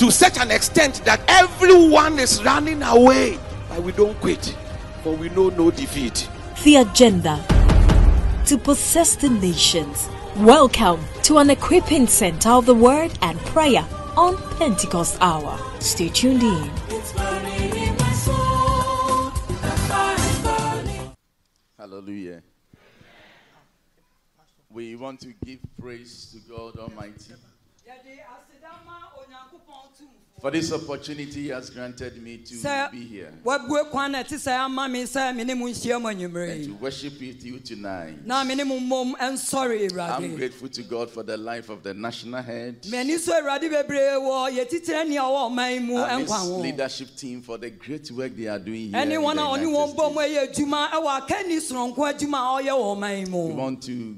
to such an extent that everyone is running away. But we don't quit, for we know no defeat. The agenda to possess the nations. Welcome to an equipping center of the word and prayer on Pentecost Hour. Stay tuned in. Hallelujah. We want to give praise to God Almighty for this opportunity He has granted me to be here wabue kwan na ɛte sɛ ama me sɛ me ne mu nhyia mu and to worship with you tonight. na me ne mu mmom ɛnsɔre I'm grateful to God for the life of the national head m'ani so awurade bebree wɔ yɛtitire nea ɔwɔ ɔman yi mu and this leadership team for the great work they are doing here. ɛne in wɔn the a United wɔn bɔ mu States. ɛyɛ adwuma ɛwɔ akanni soronko adwuma a ɔyɛ wɔ ɔman yi We want to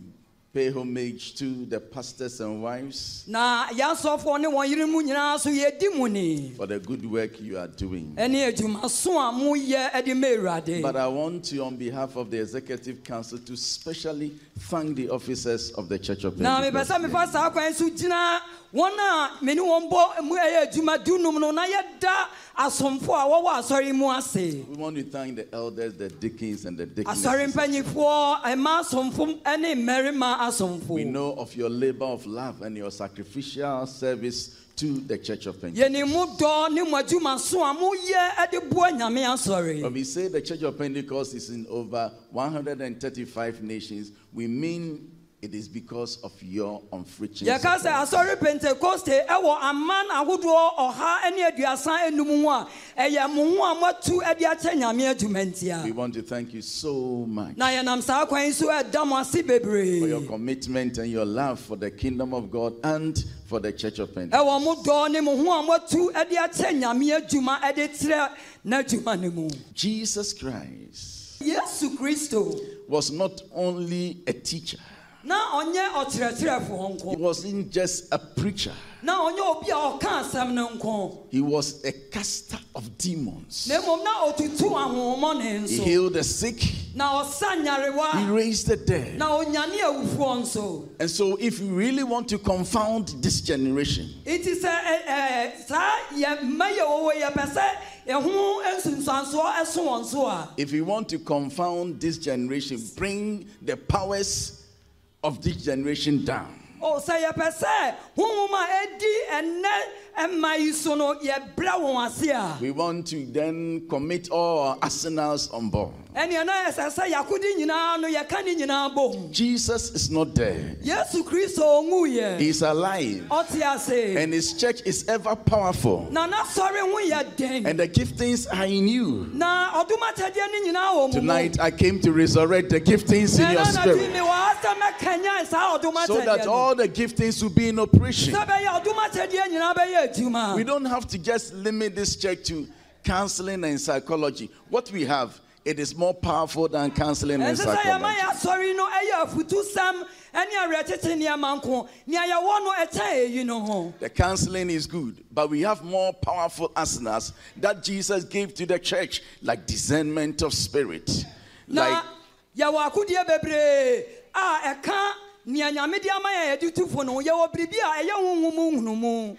pay homage to the pastors and wives na yɛasɔfoɔ ne wɔn yere mu nyinaa so yɛdi mu ni. for the good work you are doing. ɛne adwuma so a moyɛ ɛde ma awurade. But I want to, on behalf of the Executive Council, to specially thank the officers of the Church of na mepɛ sɛ mefa saa kwan so gyina wɔn a me wɔn bɔ mu ɛyɛ adwuma dunum no na yɛda asomfo a wɔwɔ asɔre mu ase We want to thank the elders, the deacons, and the asɔre deaconesses. mpanyinfoɔ ɛma asomfo ne mmarima We know of your labor of love and your sacrificial service to the Church of Pentecost. yɛne mu dɔ ne mo adwuma so a moyɛ de boa nyame When we say the Church of Pentecost is in over 135 nations, we mean it is because of your unflinching yɛka sɛ support. asɔre pentekoste ɛwɔ aman ahodoɔ ɔha ne aduasa enum ho a ɛyɛ mo ho a moatu de akyɛ nyame adwuma We want to thank you so much na yɛnam saa kwan yi so ɛda mo ase for your commitment and your love for the kingdom of God and for the Church of Pentecost. ɛwɔ mo dɔ ne mo ho a moatu de akyɛ nyame adwuma de trɛ n'adwuma no mu Jesus Christ yesu kristo was not only a teacher, na ɔnyɛ ɔkyerɛkyerɛfoɔ he wasn't just a preacher, na ɔnyɛ obi a ɔka asɛm no nko. He was a caster of demons. na mmom na ɔtutu ahohommɔne He healed the sick, he raised the dead. na onyane awufoɔ nso. And so, if you really want to confound this generation, nsunsuansoɔ ɛso wɔn so a. If you want to confound this generation, bring the powers of this generation down. o sɛ yɛpɛ sɛ honhom a ɛdi ɛnɛ ɛma yi so no yɛbrɛ wɔn ase a We want to then commit all our arsenals on board. ɛneɛ na ɛsɛ sɛ yɛakode nyinaa no yɛka ne nyinaa bom Jesus is not there, yesu kristo ɔwuyɛ he is alive, ɔte ase and his church is ever powerful. na n'asɔre ho yɛ den And the giftings are in you. na ɔdomakyɛdeɛ no nyinaa wɔ mo mu. Tonight I came to resurrect the giftings in your spirit timi wɔ ha sɛ mɛkanyan saa ɔdomakyɛdeɛ so that all the giftings will be in operation. sɛ bɛyɛ ɔdomakyɛdeɛ nyinaa bɛyɛ adwuma We don't have to just limit this church to counseling and psychology. What we have, it is more powerful than counseling and ɛnsɛ sɛ yɛma psychology. yɛ asɔre no ɛyɛ afutusɛm ɛne awerɛkyekye nneɛma nko nea yɛwɔ no ɛkyɛn ɛyi no ho The counseling is good, but we have more powerful arsenals that Jesus gave to the church, like discernment of spirit. Like yɛwɔ akodeɛ bebree a ɛka nea nyame de ama yɛ yɛde tufo no yɛwɔ biribi a ɛyɛ honhom hunumu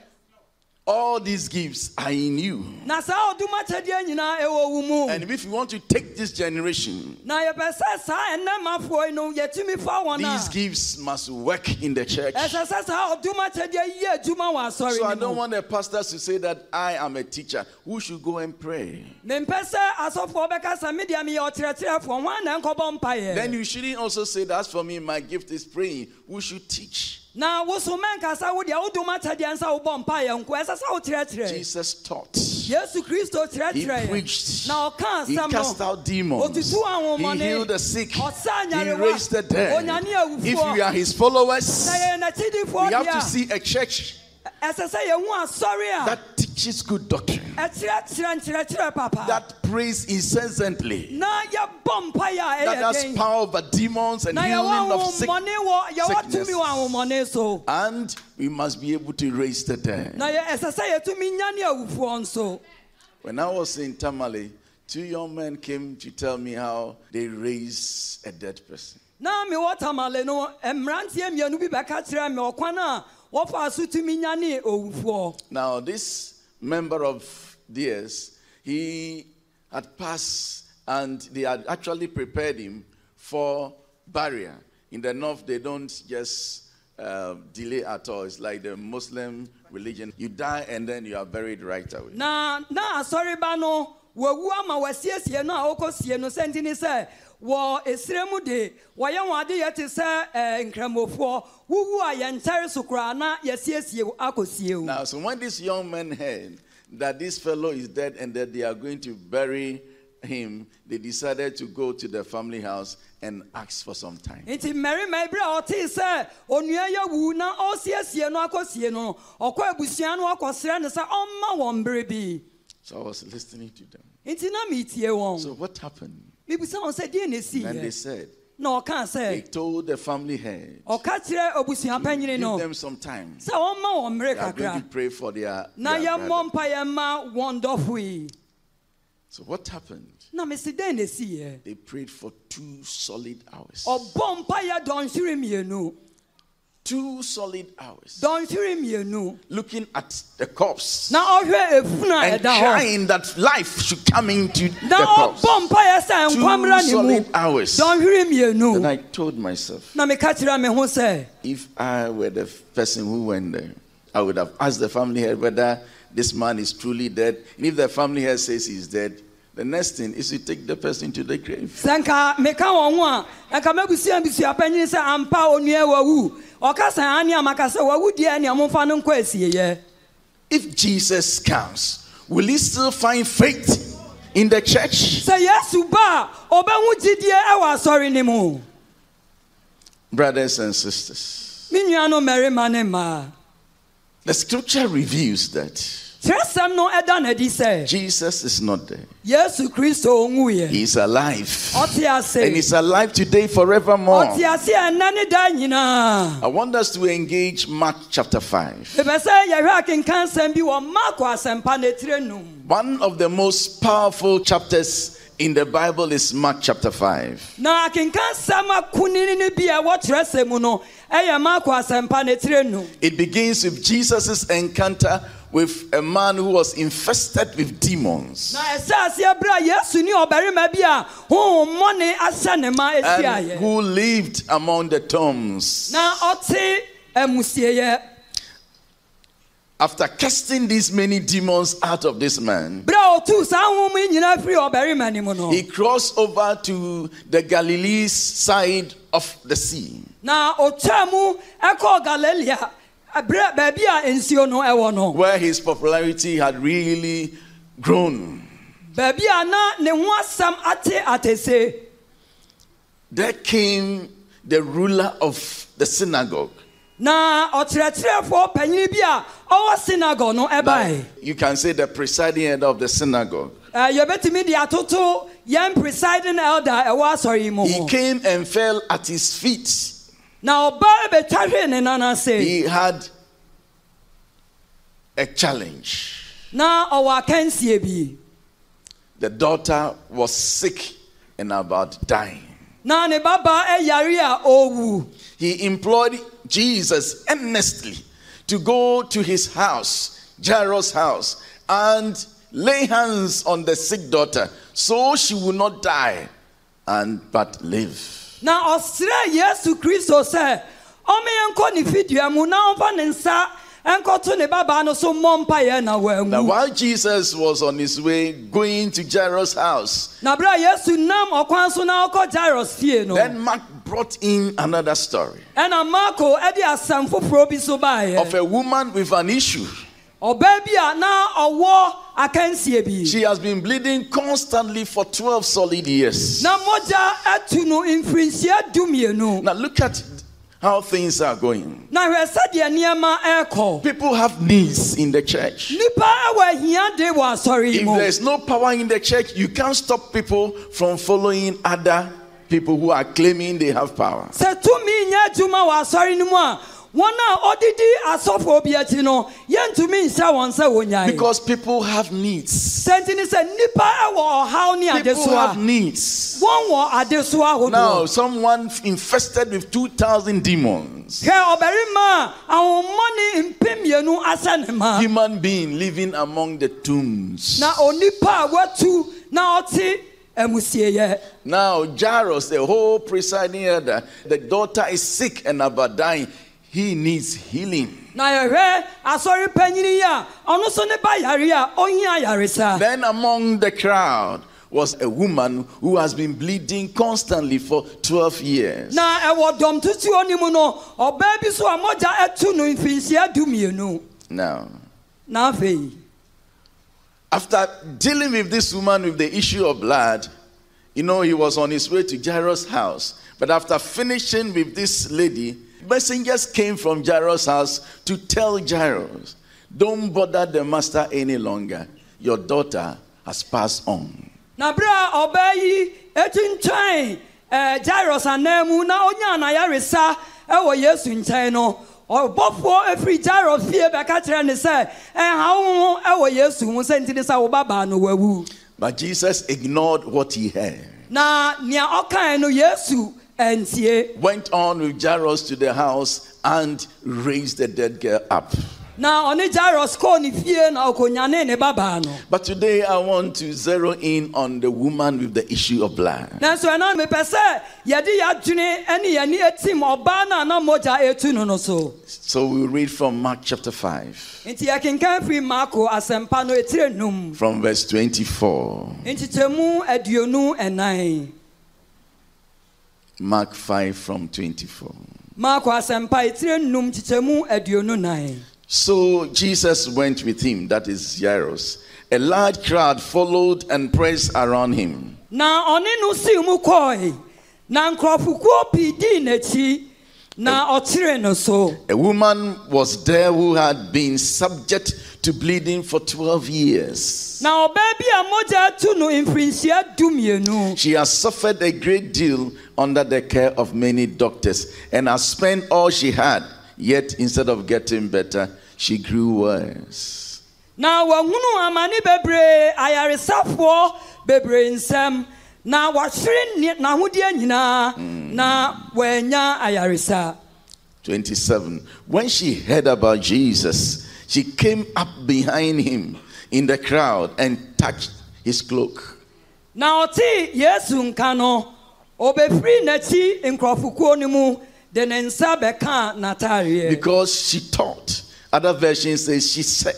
All these gifts are in you. na saa ɔdom akyɛdeɛ nyinaa ɛwɔ wo mu And if you want to take this generation, na yɛpɛ sɛ saa ɛnɛmafoɔ yi no yɛtumi fa wɔn these gifts must work in the church. ɛsɛ sɛ saa ɔdom akyɛdeɛ yi yɛ adwuma wɔ So I don't want the pastors to say that I am a teacher. Who should go and pray? mempɛ sɛ asɔfoɔ bɛka sɛ medeɛ meyɛ ɔkyerɛkyerɛfoɔ ho ana nkɔbɔ mpayɛ Then you shouldn't also say that for me, my gift is praying. Who should teach? Na wo so mɛnkasa wo deɛ wodom akyɛdeɛ nsa wobɔ mpayɛ nko ɛsɛ sɛ wokyerɛkyerɛ Jesus taught. yesu kristo He kyerɛkyerɛ preached. na ɔka He asɛm cast out demons. Otutu He healed the sick. Ɔsa He raised the dead. Onyane awufoɔ. If we are his followers, yɛyɛ n'akyidifoɔ we have to see a church ɛsɛ sɛ yɛhu asɔre a that teaches good doctrine, ɛkyerɛkyerɛ nkyerɛkyerɛ papa that prays incessantly, na yɛbɔ mpayɛ that has power over demons and healing of sick. ahomɔne wɔ yɛwɔ sickness. tumi wɔ ahomɔne so And we must be able to raise the dead. na yɛ- ɛsɛ sɛ yɛtumi nya ne awufoɔ nso When I was in Tamale, two young men came to tell me how they raise a dead person. na mewɔ tamale no mmeranteɛ mmienu bi bɛka kyerɛ me ɔkwan a wɔfa so tumi nya owufoɔ Now, this member of theirs, he had passed and they had actually prepared him for barrier. In the north, they don't just uh, delay at all. It's like the Muslim religion. You die and then you are buried right away. na na asɔreba no wawu ama wasiesie no a wɔkɔsie no sɛ nti ne sɛ wɔ esire mu de wɔyɛ wɔn ade yɛ te sɛ ɛɛ eh, nkramofoɔ wuwu a yɛntɛre so koraa na yɛsiesie akɔsie wo Now, so when these young men heard that this fellow is dead and that they are going to bury him, they decided to go to the family house and ask for some time. nti mmarima bi a ɔtee sɛ onua yɛ wu na ɔsiesie no akɔsie no ɔkɔ abusua no ɔkɔsrɛ no sɛ ɔmma wɔn bere bi So I was listening to them. nti na metie wɔn So what happened? Mibisa wɔn sɛ deɛ na esi And they yɛ said, na ɔka they sɛ told the family head, ɔka kyerɛ abusua panyini give them some time. sɛ ɔmma wɔn They bere are going to pray for their. na their yɛmmɔ brother. mpa yɛmma wɔn dɔfo yi So what happened? na mesi dɛn na esi yɛ They prayed for two solid hours. ɔbɔ mpa yɛ dɔnhwere mmienu Two solid hours. Looking at the corpse na ɔhwɛ efunu a and trying that life should come into the corpse. ɔbɔ mpa yɛ sɛ Two nkwamra ne mu solid hours. Then I told myself, na meka kyerɛ me ho sɛ if I were the person who went there, I would have asked the family head whether this man is truly dead. And if the family head says he's dead, the next thing is to take the person to the grave. sɛ nka meka wɔn ho a nka mabusua busua panyin sɛ ampa onua wawu ɔka sɛ ane a maka sɛ wawu deɛ nea momfa no nkɔ asieyɛ If Jesus comes, will he still find faith in the church? sɛ yesu ba a ɔbɛhu gyidie ɛwɔ asɔre no mu. Brothers and sisters, me nuanom mmarima ne mmaa the scripture reveals that kyerɛsɛm no ɛda n'adi sɛ Jesus is not there. yesu kristo ɔnwuyɛ He is alive. And he's alive today forevermore. ɔte ase ɛnɛ ne da nyinaa I want us to engage Mark chapter 5. mepɛ yɛhwɛ akenka nsɛm bi wɔ marko asɛmpa ne tire num One of the most powerful chapters in the Bible is Mark chapter 5. na akenka nsɛm akonini no bi ɛwɔ kyerɛsɛm no ɛyɛ marko asɛmpa ne tire num It begins with Jesus' encounter with a man who was infested with demons na ɛsɛ aseɛ berɛ a yesu ne ɔbarima bi a honhommɔne ahyɛ ne ma and who lived among the tombs. na ɔte amusieeɛ After casting these many demons out of this man, berɛ a ɔtuu saa honhom yi nyinaa firi ɔbarima no mu no he crossed over to the Galilee side of the sea. Where his popularity had really grown. There came the ruler of the synagogue. na ɔkyerɛkyerɛfoɔ panyini bi a ɔwɔ synagogue no ɛbae You can say the presiding head of the synagogue. Yɛbɛtumi de atoto yɛn presiding elder ɛwɔ asɔre yi mu He came and fell at his feet. He had a challenge. na ɔwɔ akansie The daughter was sick and about dying. na ne babaa ɛyare a ɔwu He implored Jesus earnestly to go to his house, Jairus' house and lay hands on the sick daughter so she will not die and but live. Na ɔsrɛ yesu kristo sɛ ɔmeyɛ nkɔ ne fidua mu na ɔmfa ne nsa nkɔto ne babaa no so mmɔ mpaeɛ na Now, while Jesus was on his way going to Jairus' house, na berɛ a yesu nam ɔkwan so na ɔkɔ jairus fie no then Mark brought in another story ɛna marko de asɛm foforɔ bi so of a woman with an issue. Ɔbaa bi a na ɔwɔ akansie bi She has been bleeding constantly for 12 solid years. na mogya atu no mfirinhyia dumienu Now, look at how things are going. na hwɛ sɛdeɛ nneɛma ɛrekɔ People have needs in the church. nnipa wɔ ahia de wɔ asɔre yi If there's no power in the church, you can't stop people from following other people who are claiming they have power. Wɔn a ɔdidi asɔfoɔ bi akyi no yɛntumi nhyɛ wɔn sɛ wɔnyae Because people have needs. sɛ nti ni sɛ nnipa wɔ ɔhaw ne People have adesoa needs. wɔn wɔ adesoa Now, ahodoɔ someone infested with 2,000 demons. hwɛ ɔbarima a ahommɔne mpem mmienu ahyɛ ne ma Human being living among the tombs. na onipa a watu na ɔte Now, Jairus, the whole presiding elder, the daughter is sick and about dying. He needs healing. na yɛhwɛ asɔre panyini yi a ɔno nso ne ba yare a ɔhia yaresa Then, among the crowd was a woman who has been bleeding constantly for 12 years. na ɛwɔ dɔm tutuo no mu no ɔbaa bi so a mogya atu no mfirinhyia dumienu Now, na afei after dealing with this woman with the issue of blood, you know, he was on his way to Jairus' house. But after finishing with this lady, messengers came from Jairus' house to tell Jairus, Don't bother the master any longer. Your daughter has passed on. na bere a ɔbaa yi ekyintwɛn ɛɛ jairos anan mu na onya anayaresa ɛwɔ yesu nkyɛn no ɔbɔfoɔ efiri jairos fie bɛka kyerɛ ne sɛ ɛha ho ɛwɔ yesu ho sɛ ntini sɛ wo babaa no wawu But Jesus ignored what he heard. na nea ɔkae no yesu Went on with Jairus to the house and raised the dead girl up. na ɔne jairos kɔɔ ne fie na ɔkɔnyane ne babaa no But today I want to zero in on the woman with the issue of blood. nanso ɛna mepɛ sɛ yɛde yɛadwene ne yɛne atim ɔbaa no a na mogya etu no no so So we read from Mark chapter 5, nti yɛkenkan firi marko asɛmpa no etire num from verse 24. Nkyekyɛmu aduonu ɛnan Mark 5 from 24. marko asɛmpa etire num nkyekyɛmu aduonu nan So Jesus went with him, that is Jairus. A large crowd followed and pressed around him. na ɔne no sii mu kɔe na nkurɔfokuo pii dii n'akyi na ɔkyeree no so A woman was there who had been subject to bleeding for 12 years. na ɔbaa bi a mogya atu no mfirinhyia dumienu She has suffered a great deal under the care of many doctors and has spent all she had, yet instead of getting better, she grew worse. na wahunu amane bebree ayaresafoɔ bebree nsɛm na wahwere ne- n'ahodeɛ nyinaa na hmm. ayaresa 27. When she heard about Jesus, she came up behind him in the crowd and touched his cloak. na ɔtee yesu nka no ɔbɛfiri n'akyi nkurɔfokuo no mu de ne nsa bɛkaa n'ataareɛ Because she thought, other versions say, she said,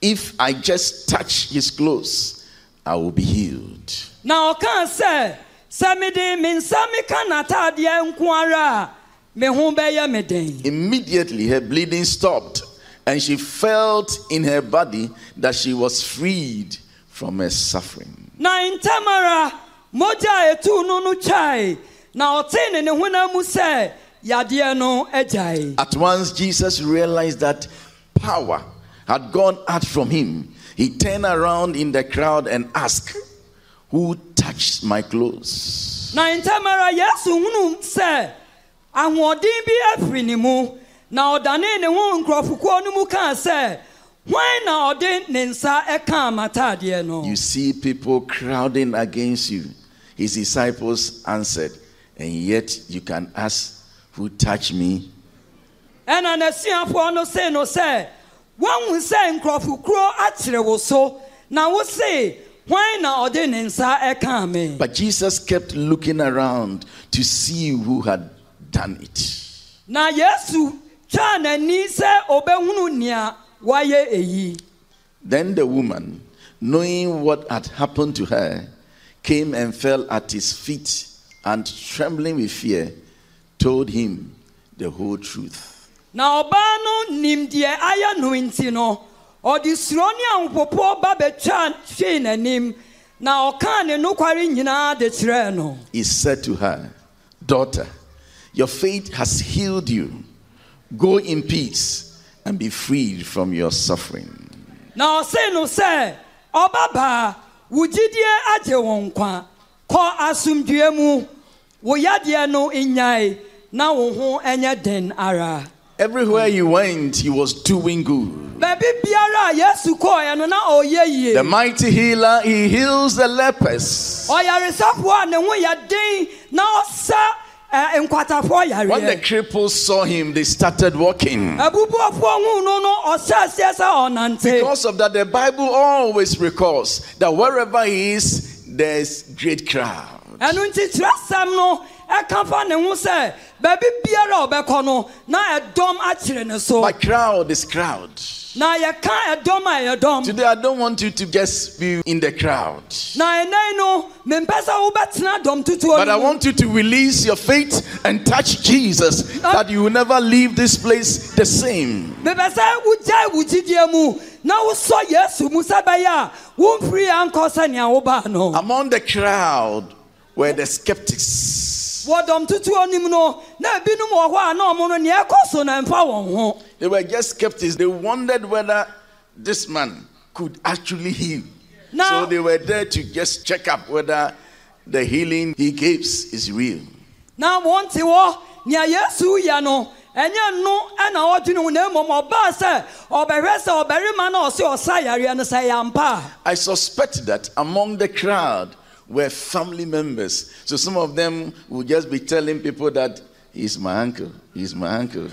if I just touch his clothes, I will be healed. na ɔkaa sɛ sɛ mede me nsa meka n'ataadeɛ nko ara a me ho bɛyɛ me den Immediately her bleeding stopped, and she felt in her body that she was freed from her suffering. na ntɛm ara mogya a no no twae na ɔtee ne ne honam mu sɛ yadeɛ no agyae At once, Jesus realized that power had gone out from him. He turned around in the crowd and asked, Who touched my clothes? na ntɛm ara yesu hunu sɛ ahoɔden bi afiri ne mu na ɔdanee ne ho nkurɔfokuo no mu kaa sɛ hwan na ɔde ne nsa ɛkaa m'ataadeɛ no You see people crowding against you. His disciples answered, And yet you can ask, Who touched me? ɛna n'asuafoɔ no see no sɛ woahu sɛ nkurɔfo kuro akyerɛ wo so na wo se hwan na ɔde ne nsa ɛkaa me But Jesus kept looking around to see who had done it. na yesu twaa n'ani sɛ obɛhunu nea Then the woman, knowing what had happened to her, came and fell at his feet and, trembling with fear, told him the whole truth. na ɔbaa no nim deɛ ayɛ no nti no ɔde suro ne ahopopo ba n'anim na ɔkaa ne nokware nyinaa de kyerɛɛ no He said to her, Daughter, your faith has healed you. Go in peace and be freed from your suffering. na ɔse no sɛ ɔbabaa wo gyidie agye wo nkwa kɔ asomdue mu wo yadeɛ no nyae na wo ho den ara Everywhere he went, he was doing good. baabi biara a yesu kɔɔeɛ no na ɔyɛ yie The mighty healer, he heals the lepers. When the cripples saw him, they started walking. Because of that, the Bible always records that wherever he is, there's great crowd. My crowd is crowd. Na yɛka ɛdɔm a ɛyɛ dɔm Today, I don't want you to just be in the crowd, na ɛnɛn no mempɛ sɛ wobɛtena dɔm but I want you to release your faith and touch Jesus, that you will never leave this place the same. mepɛ sɛ wogyae wo gyidie mu na wosɔ yesu mu sɛ bɛyɛ a womfiri yɛ nkɔ sɛnea Among the crowd were the skeptics. Wɔ tutuo nim no na ebinom wɔ hɔ a na ɔmo no nea ɛkɔ so na ɛmfa wɔn ho They were just skeptics. They wondered whether this man could actually heal. Now- so they were there to just check up whether the healing he gives is real. na wɔnte hɔ nea yesu yɛ no ɛnyɛ no ɛna ɔdwene ho na mmom ɔbaa sɛ ɔbɛhwɛ sɛ ɔbarima na ɔse ɔsa yareɛ no sɛ yɛ ampa a I suspect that among the crowd were family members. So some of them would just be telling people that he's my uncle, he's my uncle.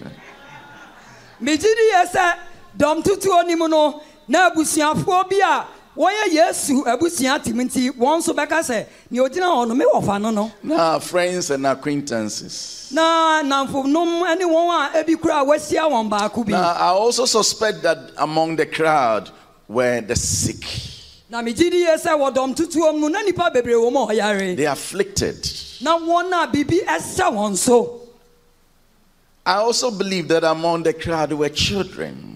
megye di yɛ sɛ dɔm tutuo nim no na abusuafoɔ bi a wɔyɛ yesu abusua tim nti wɔn nso bɛka sɛ nea ogyina hɔ no mewɔ fa no no Now, friends and acquaintances. na nnamfonom ne wɔn a ebi kura a wɔahyia wɔn baako bi Now, I also suspect that among the crowd were the sick, na megye di yɛ sɛ wɔ dɔm tutuo mu na nipa bebree wɔ mu ɔyare the afflicted. na wɔn a biribi ɛhyɛ wɔn so. I also believe that among the crowd were children,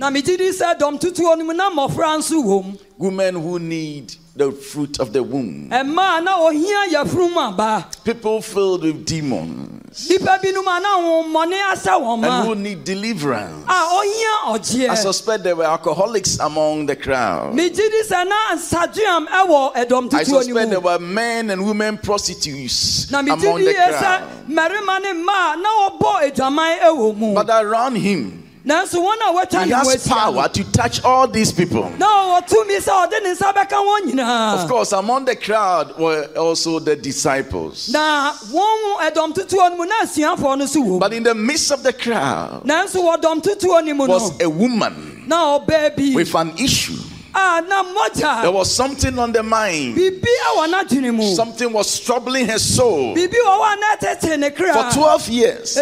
women who need the fruit of the womb, mmaa na ohia yɛfurum aba people filled with demons, nipa binom a na ahommɔne and who need deliverance. I suspect there were alcoholics among the crowd. megye di sɛ na nsadweam ɛwɔ ɛdɔm I suspect there were men and women prostitutes among the crowd. mmarima ne mmaa na wɔbɔ adwaman ɛwɔ mu But around him, nanso wɔn a wɔatwa he has power to touch all these people. na ɔwɔ tumi sɛ ɔde ne nsa bɛka wɔn Of course, among the crowd were also the disciples. na wɔn ɛdɔm tutuo no mu na asuafoɔ no nso wɔ mu But in the midst of the crowd nanso wɔ dɔm tutuo no mu no was a woman na ɔbaa bi with an issue. a na mmɔgya There was something on the mind. biribi wɔ n'adwene mu Something was troubling her soul. biribi wɔ hɔ a na ɛtete ne For 12 years,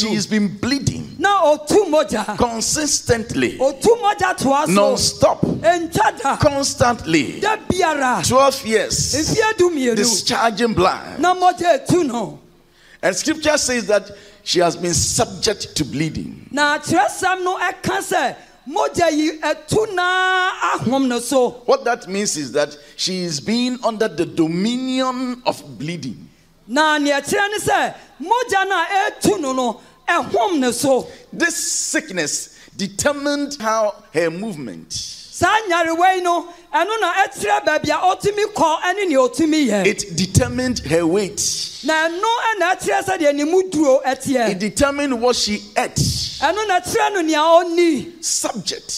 she's been bleeding na ɔtu mmɔgya consistently, ɔtu mmɔgya toa so non-stop, ɛntwa da constantly. da biara 12 years mfie du mmienu discharging blood. na mmɔgya etu no. And scripture says that she has been subject to bleeding. na kyerɛsɛm no ɛka sɛ mmɔgya yi ɛtu naa ahom no so. What that means is that she is being under the dominion of bleeding. Na nea ɛkyerɛ ne sɛ mmɔgya no a ɛtu no no ɛhom ne so. This sickness determined how her movement, saa nyarewa yi no ɛno na ɛkyerɛ baabi a ɔtumi kɔ ɛne nea ɔtumi yɛ. It determined her weight, na ɛno ɛna ɛkyerɛ sɛ deɛ ne mu duro it determined what she ate, ɛno na ɛkyerɛ no nea ɔni subject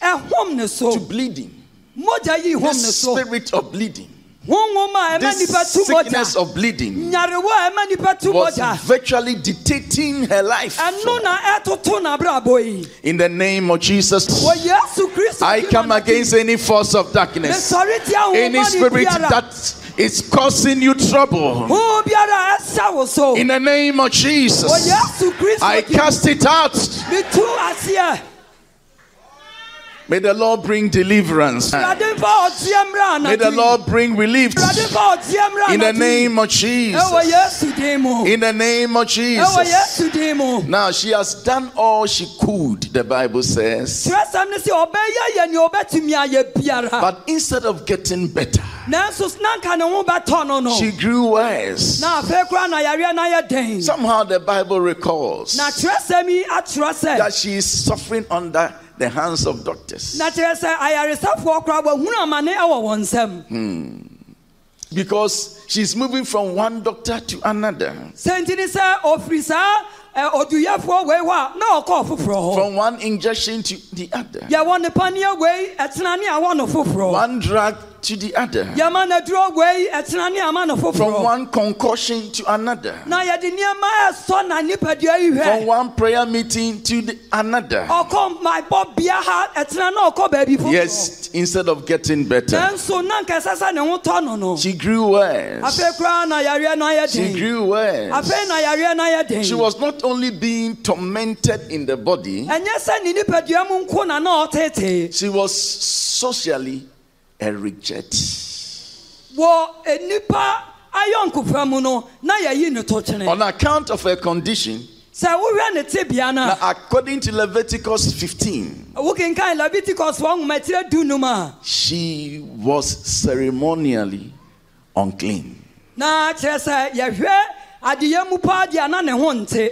ɛhom ne so. to bleeding. mmɔgya yi The hom ne so. spirit of bleeding. Honhom a ɛma This sickness of bleeding nyarewa a ɛma nipa tu was virtually dictating her life. ɛno na ɛtoto n'abrabɔ yi In the name of Jesus, wɔ yesu kristo I come against any force of darkness, any spirit that is causing you trouble. honhom biara a ɛsa wo so. In the name of Jesus, I cast it out. May the Lord bring deliverance. awurade mfa ɔteɛ mmra May the. Lord bring relief. awurade mfa ɔteɛ mmra In the name of Jesus. din mu In the name of Jesus. yesu din mu Now she has done all she could, the Bible says. twerɛsɛm ne sɛ ɔbɛyɛ yɛ nea ɔbɛtumi ayɛ biara But instead of getting better, nanso na nka ne ho bɛtɔ no no she grew worse. na afei koraa na yareɛ no ayɛ Somehow the Bible recalls na twerɛsɛm yi atwerɛ sɛ that she is suffering under the hands of doctors. na kyerɛ sɛ ayaresafoɔ koraa wɔahunu amane ɛwɔ wɔn nsɛm Because she's moving from one doctor to another, sɛ nti ne sɛ ɔfiri saa ɛ, oduyɛfoɔ wei hɔ a na ɔkɔɔ foforɔ hɔ. From one injection to the other, yɛwɔ ne paneɛ wei ɛtena ne awɔ no foforɔ. One drug to the other, yɛma no aduro wei ɛtena ne ama no from one concussion to another, na yɛde nneɛma ɛsɔ na nipadua yi from one prayer meeting to the another. ɔkɔ maibɔ bea ha ɛtena na ɔkɔ baabi foforɔ Yes, instead of getting better, nanso na nkɛsɛ sɛ ne ho tɔ no no. She grew worse. afei koraa na yareɛ no ayɛ She grew worse. afei na yareɛ no ayɛ den She was not only being tormented in the body, ɛnyɛ sɛ ne nipadua mu nko na na ɔtetee she was socially a reject. wɔ nipa ayɔnkofa mu no na yɛyi ne to kyene On account of her condition, sɛ wohwɛ ne tebea no a according to Leviticus 15, wokenkan leviticus fɔ nwomatirɛ du num a she was ceremonially unclean. na kyerɛ sɛ yɛhwɛ adeyɛ mu paa deɛ na ne ho nte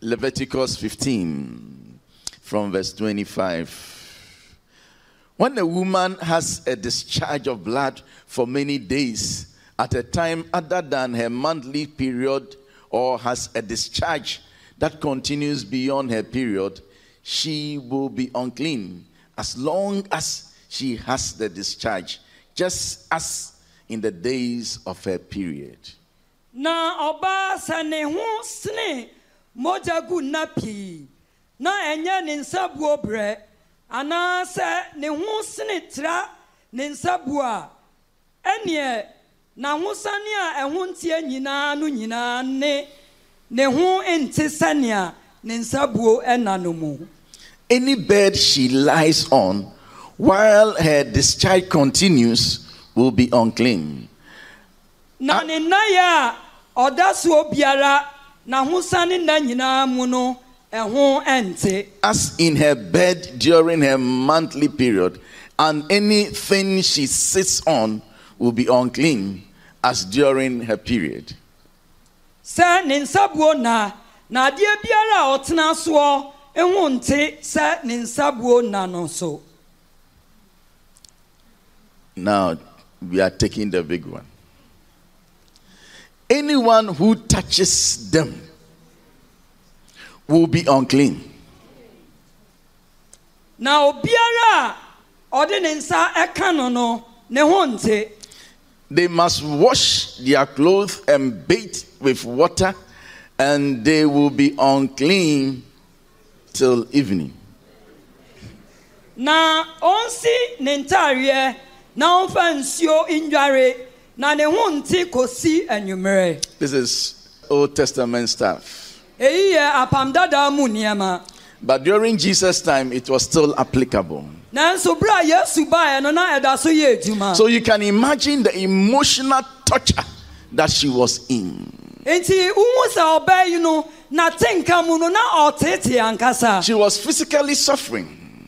Leviticus 15 from verse 25. When a woman has a discharge of blood for many days at a time other than her monthly period or has a discharge that continues beyond her period, she will be unclean as long as she has the discharge, just as in the days of her period. na sene gu pii na ɛnyɛ ne nsabuo berɛ anaasɛ ne ho sene tira ne nsabuo a ɛneɛ n'ahosane a ɛho nteɛ nyinaa no nyinaa ne ne ho nte sɛnea ne nsabuo ɛna no mu Any bed she lies on while her discharge continues will be unclean. na ne nnaeɛ a ɔda soɔ biara n'ahosane nna nyinaa mu no As in her bed during her monthly period, and anything she sits on will be unclean as during her period. sɛ ne nsabuo na na adeɛ biara a ɔtena soɔ ho nte sɛ ne nsabuo na no so Now we are taking the big one. Anyone who touches them will be unclean. na obiara ɔde ne nsa ɛka no no ne ho nte They must wash their clothes and bathe with water, and they will be unclean till evening. na ɔnsi ne ntaareɛ na ɔmfa nsuo ndware na ne ho nte kɔsi anwummerɛ This is Old Testament stuff. Eyi yɛ apam dadaa mu nneɛma But during Jesus' time, it was still applicable. nanso bere a yesu baeɛ no na ɛda so yɛ adwuma So you can imagine the emotional torture that she was in. nti wohu sɛ ɔbaa yi no n'atenka mu no na ɔtetee ankasa She was physically suffering.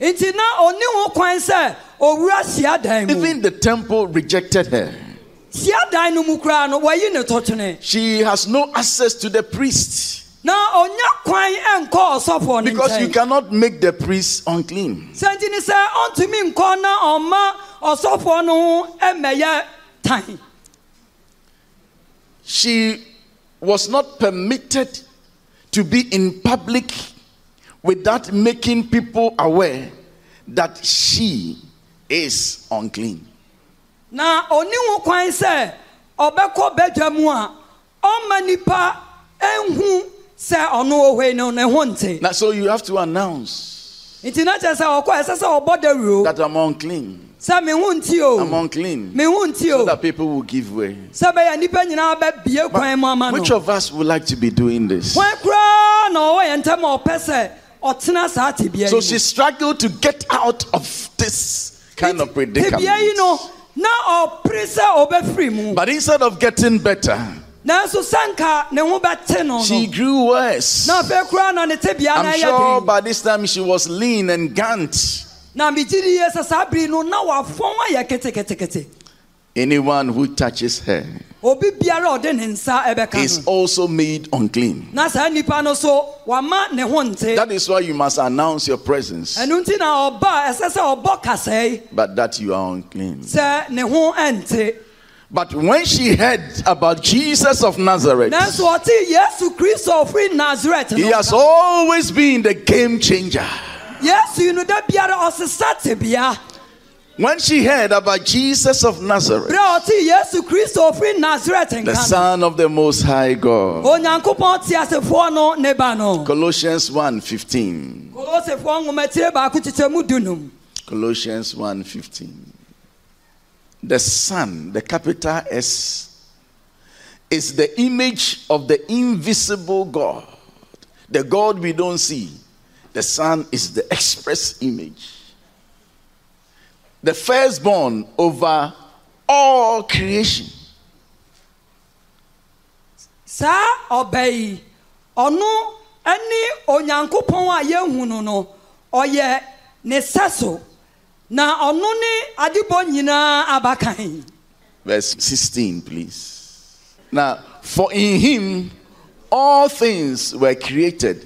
nti na ɔni ho kwan sɛ owura hyiadan mu. Even the temple rejected her. hyiadan no mu koraa no wɔyi ne tɔtwene. She has no access to the priest. Na ɔnya kwan nkɔ ɔsɔfoɔ ne because you nkyɛn cannot make the priest unclean. sɛ nti ni sɛ ɔntumi nkɔ na ɔma ɔsɔfoɔ no ho mmɛyɛ tan. She was not permitted to be in public without making people aware that she is unclean. na ɔni ho kwan sɛ ɔbɛkɔ badwa mu a ɔma nipa ehu sɛ ɔno ohwei no ne ho nte Now, so you have to announce nti na kyerɛ sɛ ɔkɔ ɛsɛ sɛ ɔbɔ dawuro that I'm unclean. sɛ me ho nti o I'm unclean. me ho nti So o that people will give way. sɛ bɛyɛ nipa nyinaa bɛbie kwan mu ama no Which of us would like to be doing this? kwan koraa na ɔwɔ yɛn ntam a ɔpɛ sɛ ɔtena saa tebea So she struggled to get out of this kind of predicament. no na ɔpere sɛ ɔbɛfiri mu But instead of getting better, nanso sanka ne ho she grew worse. na afei koraa na ne tebea no I'm sure by this time she was lean and gaunt. Anyone who touches her obi biara a ɔde ne nsa ɛbɛka is no. also made unclean. na saa nipa no so wama ne ho nte. That is why you must announce your presence, ɛno nti na ɔba a ɛsɛ sɛ ɔbɔ kasae but that you are unclean. sɛ ne ho ɛnte. But when she heard about Jesus of Nazareth, nanso ɔte yesu kristo ofiri nasaret he no has always been the game changer. When she heard about Jesus of Nazareth, berɛ a ɔte yesu kristo ofiri nasaret the Son of the Most High God, onyankopɔn te asefoɔ no ne ba no Colossians 1:15. kolosefoɔ nwomatire baako kyekyɛ mu dunum Colossians 1:15. The Son, the capital S, is the image of the invisible God. The God we don't see. The Son is the express image. The firstborn over all creation. saa ɔba yi ɔno ne onyankopɔn a yɛhu no ɔyɛ ne sɛ so na ɔno ne adebɔ nyinaa abakan Verse 16, please. Now, for in him all things were created,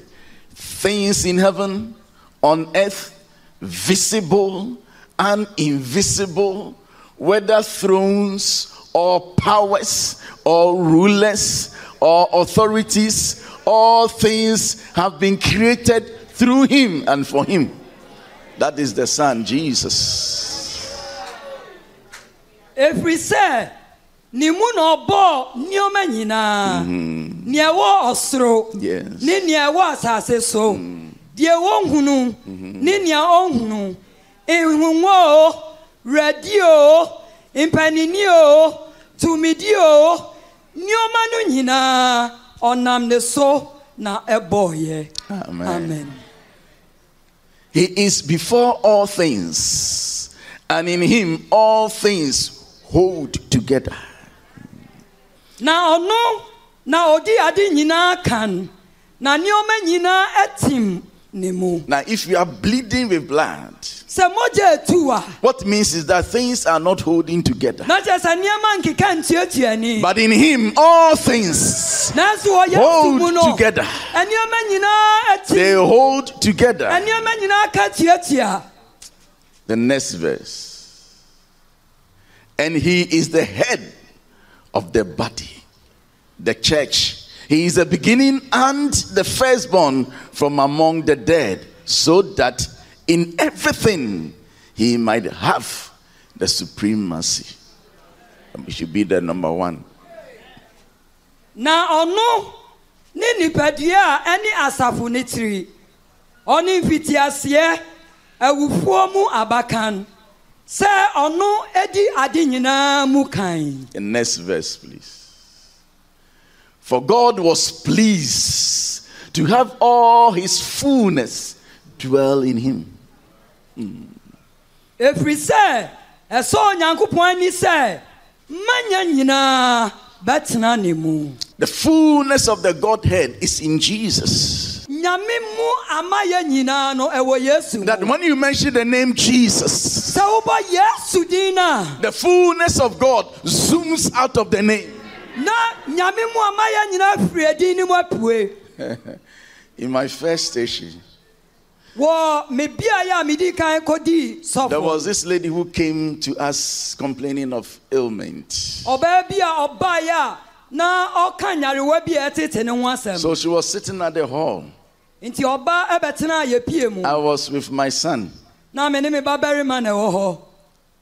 things in heaven, on earth, visible and invisible, whether thrones or powers or rulers or authorities, all things have been created through him and for him. That is the Son, Jesus. ɛfiri sɛ ne mu na ɔbɔɔ nneɔma nyinaa mm-hmm. nea ɛwɔ ɔsoro Yes. ne nea ɛwɔ asase so. Mm. Deɛ wɔnhunu ne mm-hmm. nea ɔnhunu o radio o mpanini o tumidi o no nyinaa ɔnam ne so na ɛbɔɔyɛ Amen. amen He is before all things, and in him all things hold together. na ɔno na ɔdi ade nyinaa kan na nneɔma nyinaa ɛtim ne mu Now, if you are bleeding with blood, sɛ mogya etu a what means is that things are not holding together. na kyerɛ sɛ nneɛma nkeka ntuatua ni But in him all things hold together. They hold together. nneɛma nyinaa ka tuatua The next verse. And he is the head of the body, the church. He is the beginning and the firstborn from among the dead, so that in everything he might have the supremacy. Um, he should be the number one. na ɔno ne nipadua a ɛne asafo ne tiri ɔne mfitiaseɛ awufuo mu abakan sɛ ɔno edi ade nyinaa mu kan The next verse, please. For God was pleased to have all his fullness dwell in him. Efiri sɛ ɛsɛ onyankopɔn ani sɛ mmanya nyinaa bɛtena ne mu The fullness of the Godhead is in Jesus. nyame mu amayɛ nyinaa no ɛwɔ yesu That when you mention the name Jesus, sɛ wobɔ yesu din no the fullness of God zooms out of the name. na nyame mu amayɛ nyinaa firi adi no mu apue In my first station, there sɔfo was this lady who came to us complaining of ailment. ɔbaa bi a ɔbaeɛ a na ɔka nyarewa bi a ɛtete ne ho asɛm So she was sitting at the hall. nti ɔba ɛbɛtena a yɛpie mu I was with my son. na me ne me babarima na ɛwɔ hɔ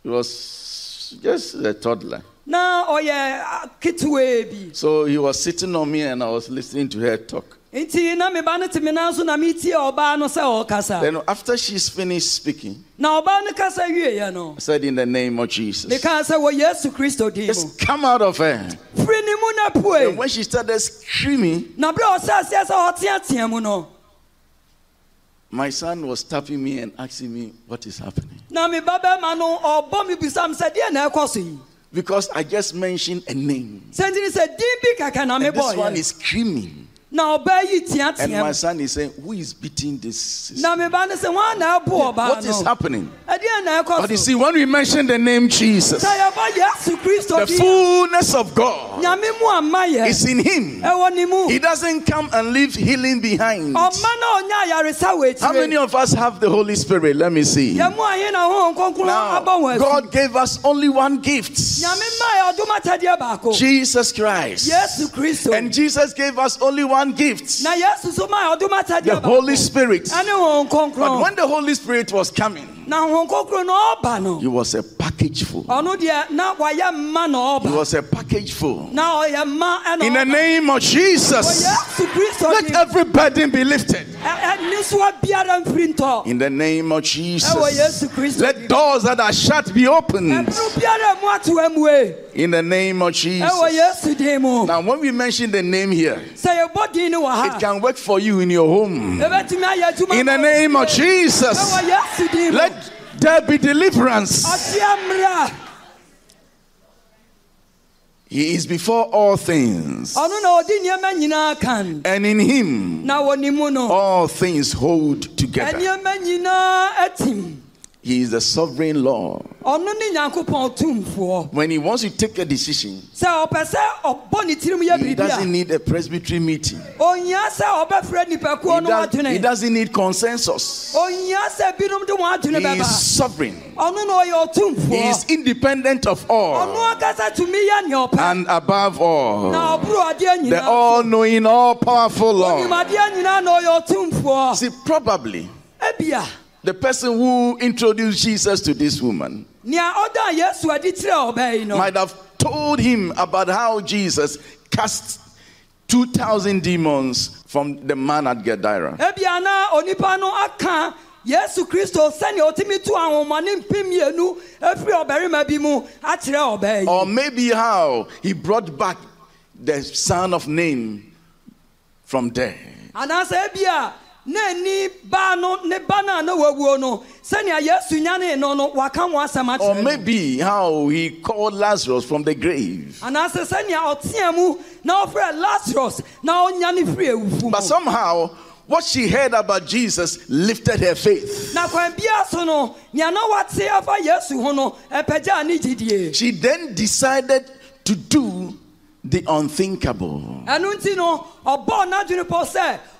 He was just a toddler. na ɔyɛ ah, ketewaa bi So he was sitting on me and I was listening to her talk. Nti na me ba me nan so na metie ɔbaa no sɛ ɔrekasa Then after she's finished speaking, na ɔbaa no kasa wieɛ no I said, In the name of Jesus. mekaa sɛ wɔ yesu kristo din mu Just come out of her. firi ne mu na And pue when she started screaming, na a ɔsɛ aseɛ sɛ ɔteatea mu no my son was tapping me and asking me what is happening. na me babarima no ɔbɔ me bisa me sɛ deɛ na ɛkɔ so yi Because I just mentioned a name. sɛ nti ne sɛ din bi kɛkɛ na And this one is screaming. And my son is saying, Who is beating this? sister? mu na me ba no sɛ wɔn na ɛbo ɔbaa What is happening? But you see, when we mention the name Jesus, sɛ yɛbɔ yesu kristo the fullness of God is in him. ɛwɔ ne mu He doesn't come and leave healing behind. ɔma na ɔnya ayaresa wɔ How many of us have the Holy Spirit? Let me see. yɛ mu a yɛ na honhom kronkron Now, abɔ wɔn asu God gave us only one gift nyame maa yɛ ɔdom Jesus Christ. And Jesus gave us only one gift na yesu so maa yɛ ɔdom atadeɛ the Holy Spirit. But when the Holy Spirit was coming, na honhom kronkron na ɔba no he was a package full. ɔno deɛ na wayɛ mma na He was a package full. na ɔyɛ mma ɛna In the name of Jesus, let every burden be lifted. nisoa biara mfiri ntɔ In the name of Jesus, let doors that are shut be opened. ɛburu biara mu ato amue In the name of Jesus. yesu din mu Now, when we mention the name here, sɛ yɛbɔ din no wɔ it can work for you in your home. ɛbɛtumi ayɛ adwuma In the name of. Jesus, ɛwɔ yesu din mu let there be deliverance. He is before all things, ɔno na ɔde nneɛma nyinaa kan. And in him na wɔ ne mu no. all things hold together. Nneɛma nyinaa atim He is the sovereign Lord. ɔno ne nyankopɔn tumfoɔ When he wants to take a decision, sɛ ɔpɛ sɛ ɔbɔ ne tirim yɛ he doesn't need a presbytery meeting. ɔnyia sɛ ɔbɛfrɛ He, does, he doesn't need consensus. ɔnyia sɛ binom de wɔn adwene He is sovereign. He is independent of all ankasa tumi yɛ nea ɔpɛ and above all. The all knowing, all powerful Lord. adeɛ nyinaa na ɔyɛ ɔtumfoɔ See, probably the person who introduced Jesus to this woman nea ɔda yesu adi kyerɛ ɔbaa yi no might have told him about how Jesus cast 2,000 demons from the man at Gadara. ebia na onipa no aka yesu kristo sɛnea ɔtumi tu ahomane mpem mmienu efiri ɔbarima bi mu akyerɛ ɔbaa yi Or maybe how he brought back the son of Nain from there. anaasɛ ebia na ani baa no ne ba no a na wawuo no sɛnea yesu nyane no no waka ho asɛm Or akyerɛ maybe how he called Lazarus from the grave. anaasɛ sɛnea ɔteɛ mu na ɔfrɛ lazarus na ɔnyane firi awufu But somehow, what she heard about Jesus lifted her faith. na kwan bia so no nea na wate afa yesu ho no ɛpagyaa ne gyidie She then decided to do the unthinkable.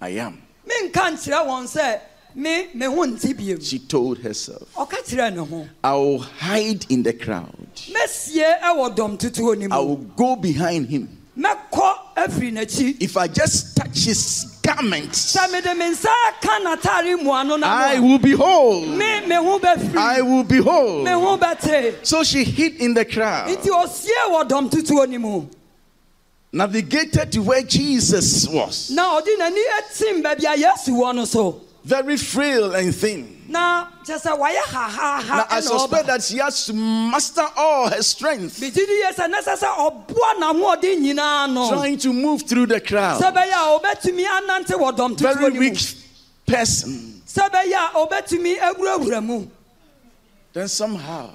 I am. menka nkyerɛ wɔn sɛ me me ho nti She told herself, ɔka kyerɛ ne ho I will hide in the crowd. mɛsie ɛwɔ dɔm tutuo I will go behind him. If I just touch his garments, sɛ mede me nsa ka n'atare mmuano I will be whole. a me me ho bɛfiri I will be whole. me ho So she hid in the crowd, navigated to where Jesus was, na ɔde n'ani atim baabi a yesu wɔ no so. Very frail and thin. na kyɛ sɛ wayɛ Now hahaha I suspect that she has to master all her strength, megye di yie sɛ ne sɛ sɛ ɔboa n'ahoɔden nyinaa no. Trying to move through the crowd. bɛyɛ a ɔbɛtumi anante wɔ dɔm tutuo Very weak person. sɛ bɛyɛ a ɔbɛtumi awurawura mu. Then somehow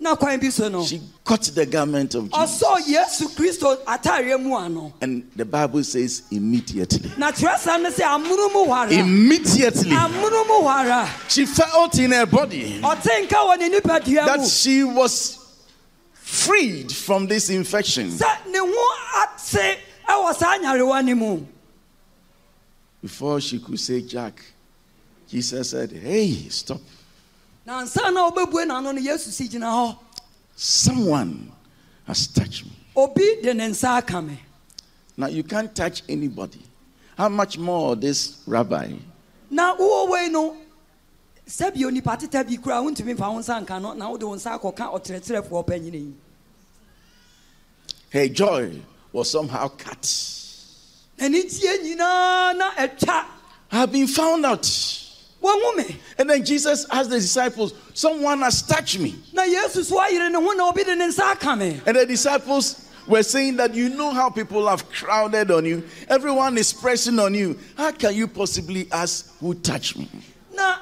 she got the garment of Jesus. ɔsɔ yesu kristo atareɛ mu ano And the Bible says immediately. na kyerɛsɛm no sɛ amonomu Immediately. She felt in her body ɔte nka wɔ ne nipadua that she was freed from this infection. sɛ ne ho ate ɛwɔ saa nyarewa no mu Before she could say Jack, Jesus said, Hey, stop. Na nsa na n'ano no yesu si gyina hɔ Someone has touched me. obi de ne nsa aka me Now you can't touch anybody. How much more this rabbi? na wowɔ wei no sɛbi onipa teta bi kura wontumi mfa wo nsa nka no na wode wo nsa akɔka ɔkyerɛkyerɛfoɔ panyini yi Her joy was somehow cut. n'ani tie nyinaa na ɛtwa have been found out. And then Jesus asked the disciples, Someone has touched me. na yesu so ayere ne ho na obi de ne nsa And the disciples were saying that you know how people have crowded on you, everyone is pressing on you. How can you possibly ask who touched me? na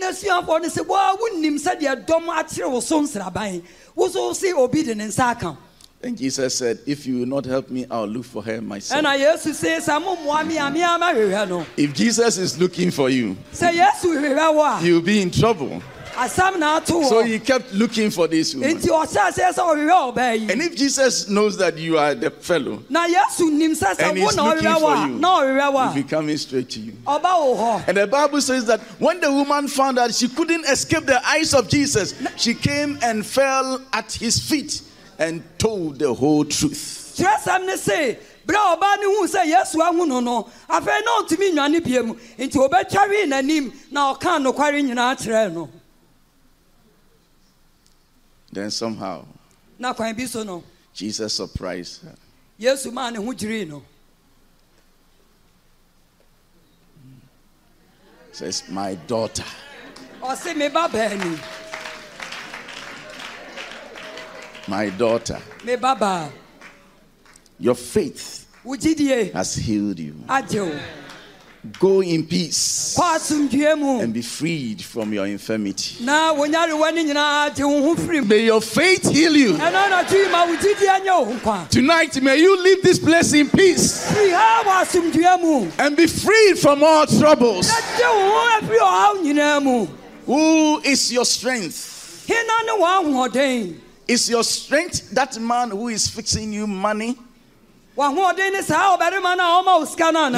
n'asuafoɔ no sɛ waa wonnim sɛdeɛ dɔm akyerɛ wo so nsraban wo so se obi de ne nsa aka wo And Jesus said, If you will not help me, I'll look for her myself. ɛna yesu se sɛ mommoa me a me a mahwehwɛ If Jesus is looking for you, sɛ yesu hwehwɛ wo a you'll be in trouble. asam na ato So he kept looking for this woman. enti ɔhyɛ aseɛ sɛ ɔhwehwɛ ɔbaa yi And if Jesus knows that you are the fellow na yesu nim sɛ and he's looking for you, he'll be coming straight to you. And the Bible says that when the woman found that she couldn't escape the eyes of Jesus, she came and fell at his feet and told the whole truth. kyerɛsɛm ne se berɛ a ɔbaa no huu sɛ yesu ahu no no afei na ɔntumi nnwane biemu enti ɔbɛtware n'anim na ɔkaa nokware nyinaa kyerɛɛ no. Then somehow na kwan bi so no Jesus surprised her. yesu maa ne ho dwirii no. Says, My daughter, ɔse me ba baani my daughter, me ba baa your faith has healed you. Go in peace kɔ asomdwie mu and be freed from your infirmity. na wo nyarewa no nyinaa gye wo ho firi mu May your faith heal you. ɛno anadwo yi ma wo gyidie nyɛ wo nkwa Tonight, may you leave this place in peace firi ha wɔ asomdwie mu and be freed from all troubles. na gye wo ho afiri ɔhaw nyinaa mu Who is your strength? Is your strength that man who is fixing you money? You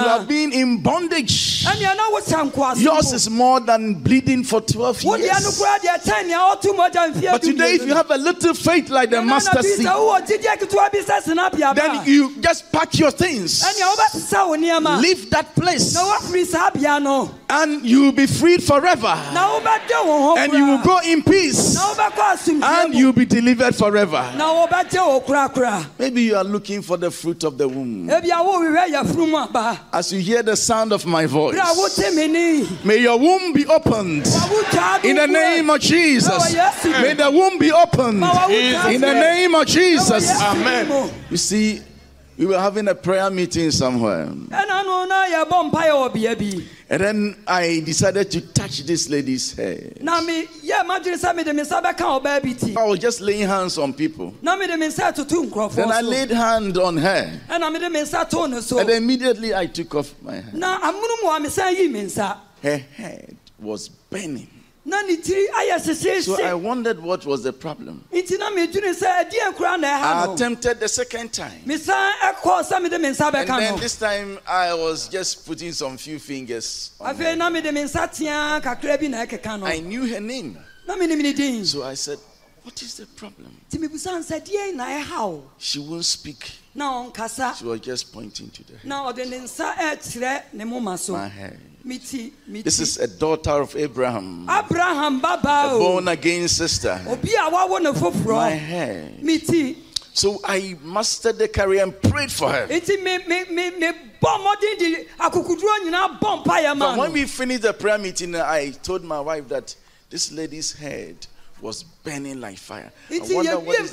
have been in bondage. ɛnea na wohyɛ nkoaso Yours is more than bleeding for 12 years. koraa deɛ kyɛn nea ɔto mogya mfeɛ But today, if you have a little faith like the mustard seed, sɛ wowɔ gyidie ketewa bi sɛ senapia ba then you just pack your things, ɛnea wobɛsesa wo leave that place, na woafiri saa bea no. And you will be freed forever. na wobɛgye wo ho And you will go in peace, na wobɛkɔ asomdwie and you'll be delivered forever. na wobɛgye wo korakora Maybe you are looking for the fruit of the womb. ebia wohwehwɛ yɛfurum aba As you hear the sound of my voice, berɛ a wote me ni may your womb be opened. In the name of Jesus. May the womb be opened. In the name of Jesus. amen You see, we were having a prayer meeting somewhere. ɛna no na yɛbɔ mpaeɛ wɔ bea bi And then I decided to touch this lady's hair. na me yɛ madwene sɛ mede me nsa bɛka ɔbaa bi ti I was just laying hands on people. na mede me nsa atoto Then nkurɔfoɔ I so laid hand on her. ɛna mede me nsa too ne so And immediately I took off my hand. na amonom wɔ me san yii me nsa Her head was burning. Na ne tiri ayɛ So I wondered what was the problem. nti na medwene sɛ ɛdeɛ nkora na I ɛha no attempted the second time. mesan ɛkɔɔ sɛ mede me nsa And bɛka then no this time I was just putting some few fingers afei na mede me nsa tea kakra bi na ɛkeka no I knew her name. na menim ne din So I said, What is the problem? nti mebusa sɛ deɛ na ɛha wo She won't speak. na ɔnkasa She was just pointing to the head. na ɔde ne nsa ɛkyerɛ ne moma so My hair. Me ti me This ti is a daughter of Abraham, abraham babaa a o born again sister. obi a wawo ne My foforɔ hair. me ti So I mastered the career and prayed for her. nti me me me me bɔ mmɔden de akokuduro nyinaa bɔ mpaeɛ ma But no when we finished the prayer meeting, I told my wife that this lady's head was burning like fire. I wonder what the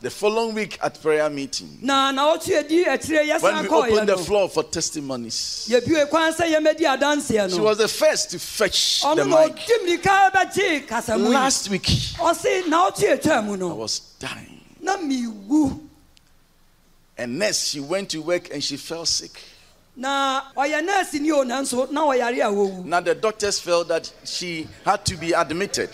The following week at prayer meeting, na na ɔtwe adi akyire when we opened the floor for testimonies, yɛbue kwan sɛ yɛmɛdi adanseɛ she was the first to fetch the mic. ɔdi mmirika bɛgye kasamu yi Last week, ɔse na ɔtwe atwa mu I was dying. And next, she went to work and she fell sick. Na ɔyɛ nɛɛse ni o nanso na ɔyare a wɔwu Now, the doctors felt that she had to be admitted.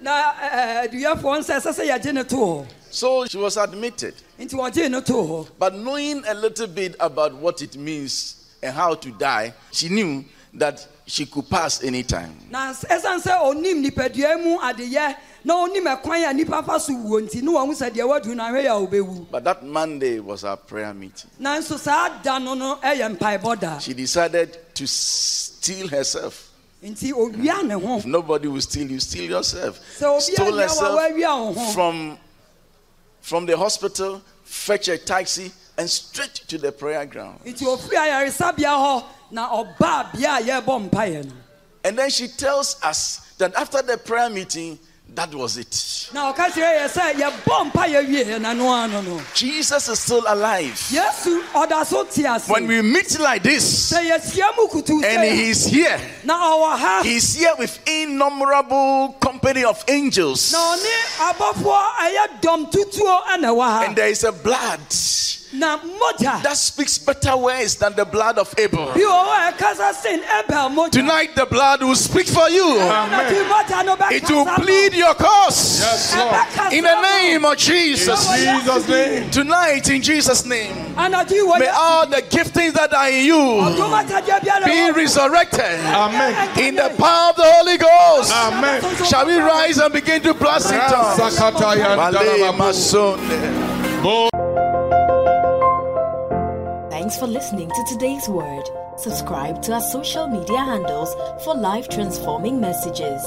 na ɛɛ aduyɛfoɔ nsɛ ɛsɛ sɛ yɛgye ne to hɔ So she was admitted. nti wɔgye ne to hɔ But knowing a little bit about what it means and how to die, she knew that she could pass anytime. na ɛsiane sɛ ɔnim nipadua mu adeyɛ na ɔnim ɛkwan a nipa fa so wuo nti ne wɔn sɛ deɛ wadu na ahwɛ yɛ a ɔbɛwu But that Monday was our prayer meeting. nanso saa da no no ɛyɛ mpaebɔ da She decided to steal herself. nti owia ne ho If nobody will steal you, steal yourself. sɛ obi Stole anyɛ wa wawia ho from, from the hospital, fetch a taxi, and straight to the prayer ground. nti ofiri ayaresabea hɔ na ɔbaa bea a yɛrebɔ mpaeɛ no And then she tells us that after the prayer meeting, that was it. na ɔka kyerɛ yɛ sɛ yɛbɔ mpaeɛ wie na no ano no Jesus is still alive. yesu ɔda so te ase When we meet like this, sɛ yɛhyia mu kutu and he's here, na ɔwɔ ha he's here with innumerable company of angels. na ɔne abɔfoɔ ɛyɛ dɔm tutuo ɛna ɛwɔ ha And there is a blood na mogya that speaks better words than the blood of Abel. bi wɔ eh, hɔ a ɛkasa sen ɛbɛl mogya Tonight, the blood will speak for you. Na ti mogya no It will plead your cause. Yes, Lord. In the name of Jesus. In Jesus' name. Tonight, in Jesus' name. Ah, anadwo yi wɔ May all the giftings that are in you ah, be resurrected Amen. in the power of the Holy Ghost. Amen. Shall we rise and begin to bless in tongues? Thanks for listening to today's word. Subscribe to our social media handles for life transforming messages.